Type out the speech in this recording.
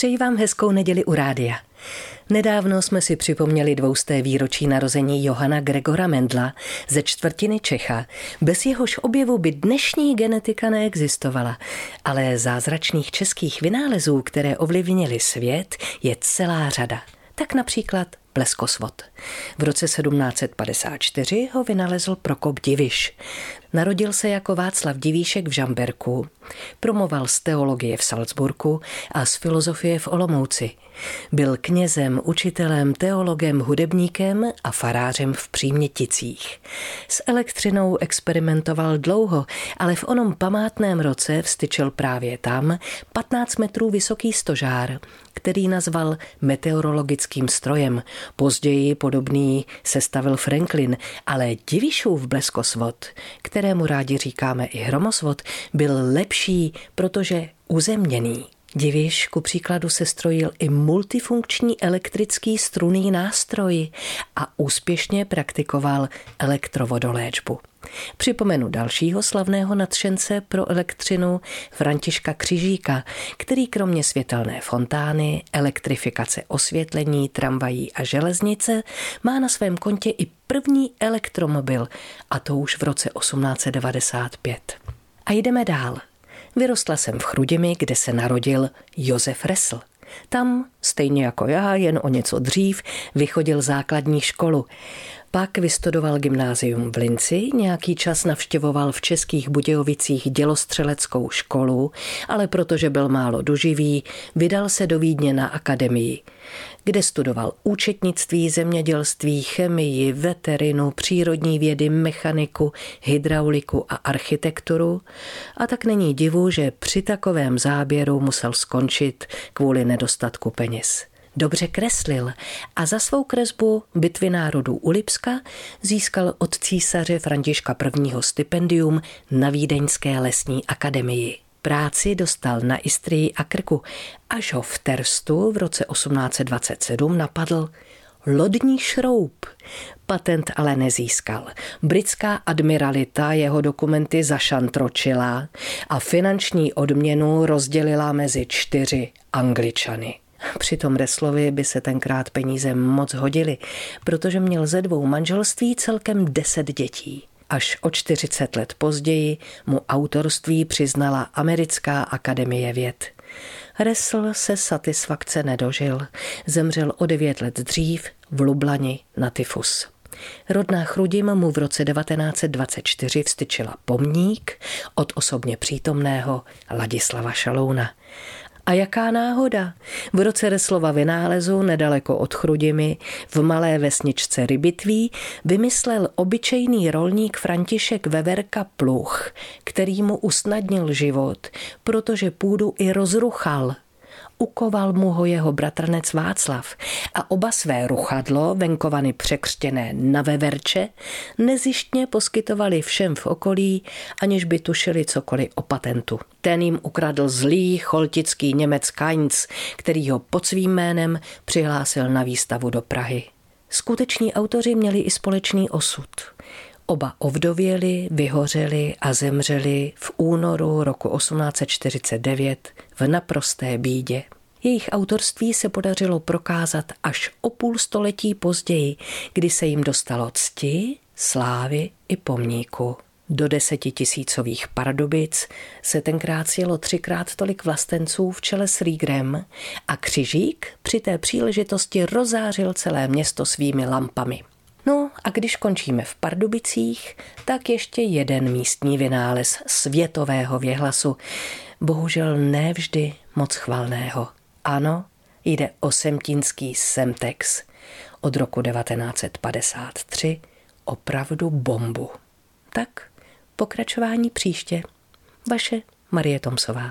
Přeji vám hezkou neděli u rádia. Nedávno jsme si připomněli dvousté výročí narození Johana Gregora Mendla ze čtvrtiny Čecha. Bez jehož objevu by dnešní genetika neexistovala, ale zázračných českých vynálezů, které ovlivnily svět, je celá řada. Tak například bleskosvod. V roce 1754 ho vynalezl Prokop Diviš. Narodil se jako Václav Divíšek v Žamberku, promoval z teologie v Salzburku a z filozofie v Olomouci. Byl knězem, učitelem, teologem, hudebníkem a farářem v Příměticích. S elektřinou experimentoval dlouho, ale v onom památném roce vstyčil právě tam 15 metrů vysoký stožár, který nazval meteorologickým strojem. Později podobný sestavil Franklin, ale Divišův bleskosvod, kterému rádi říkáme i hromosvod, byl lepší, protože uzemněný. Diviš ku příkladu se strojil i multifunkční elektrický struný nástroj a úspěšně praktikoval elektrovodoléčbu. Připomenu dalšího slavného nadšence pro elektřinu Františka Křižíka, který kromě světelné fontány, elektrifikace osvětlení, tramvají a železnice má na svém kontě i první elektromobil, a to už v roce 1895. A jdeme dál. Vyrostla jsem v Chrudimi, kde se narodil Josef Resl. Tam, stejně jako já, jen o něco dřív, vychodil základní školu. Pak vystudoval gymnázium v Linci, nějaký čas navštěvoval v Českých Budějovicích dělostřeleckou školu, ale protože byl málo doživý, vydal se do Vídně na akademii, kde studoval účetnictví, zemědělství, chemii, veterinu, přírodní vědy, mechaniku, hydrauliku a architekturu. A tak není divu, že při takovém záběru musel skončit kvůli nedostatku peněz dobře kreslil a za svou kresbu bitvy národů u Lipska získal od císaře Františka I. stipendium na Vídeňské lesní akademii. Práci dostal na Istrii a Krku, až ho v Terstu v roce 1827 napadl lodní šroub. Patent ale nezískal. Britská admiralita jeho dokumenty zašantročila a finanční odměnu rozdělila mezi čtyři angličany. Při tom Reslovi by se tenkrát peníze moc hodily, protože měl ze dvou manželství celkem deset dětí. Až o 40 let později mu autorství přiznala Americká akademie věd. Resl se satisfakce nedožil. Zemřel o devět let dřív v Lublani na tyfus. Rodná Chrudim mu v roce 1924 vstyčila pomník od osobně přítomného Ladislava Šalouna. A jaká náhoda? V roce Reslova vynálezu, nedaleko od Chrudimi, v malé vesničce Rybitví, vymyslel obyčejný rolník František Veverka Pluch, který mu usnadnil život, protože půdu i rozruchal ukoval mu ho jeho bratrnec Václav a oba své ruchadlo, venkovany překřtěné na veverče, nezištně poskytovali všem v okolí, aniž by tušili cokoliv o patentu. Ten jim ukradl zlý choltický Němec Kainz, který ho pod svým jménem přihlásil na výstavu do Prahy. Skuteční autoři měli i společný osud. Oba ovdověli, vyhořeli a zemřeli v únoru roku 1849 v naprosté bídě. Jejich autorství se podařilo prokázat až o půl století později, kdy se jim dostalo cti, slávy i pomníku. Do desetitisícových Pardubic se tenkrát sjelo třikrát tolik vlastenců v čele s Rígrem a Křižík při té příležitosti rozářil celé město svými lampami. A když končíme v Pardubicích, tak ještě jeden místní vynález světového věhlasu, bohužel nevždy moc chvalného. Ano, jde o semtínský Semtex od roku 1953, opravdu bombu. Tak pokračování příště. Vaše Marie Tomsová.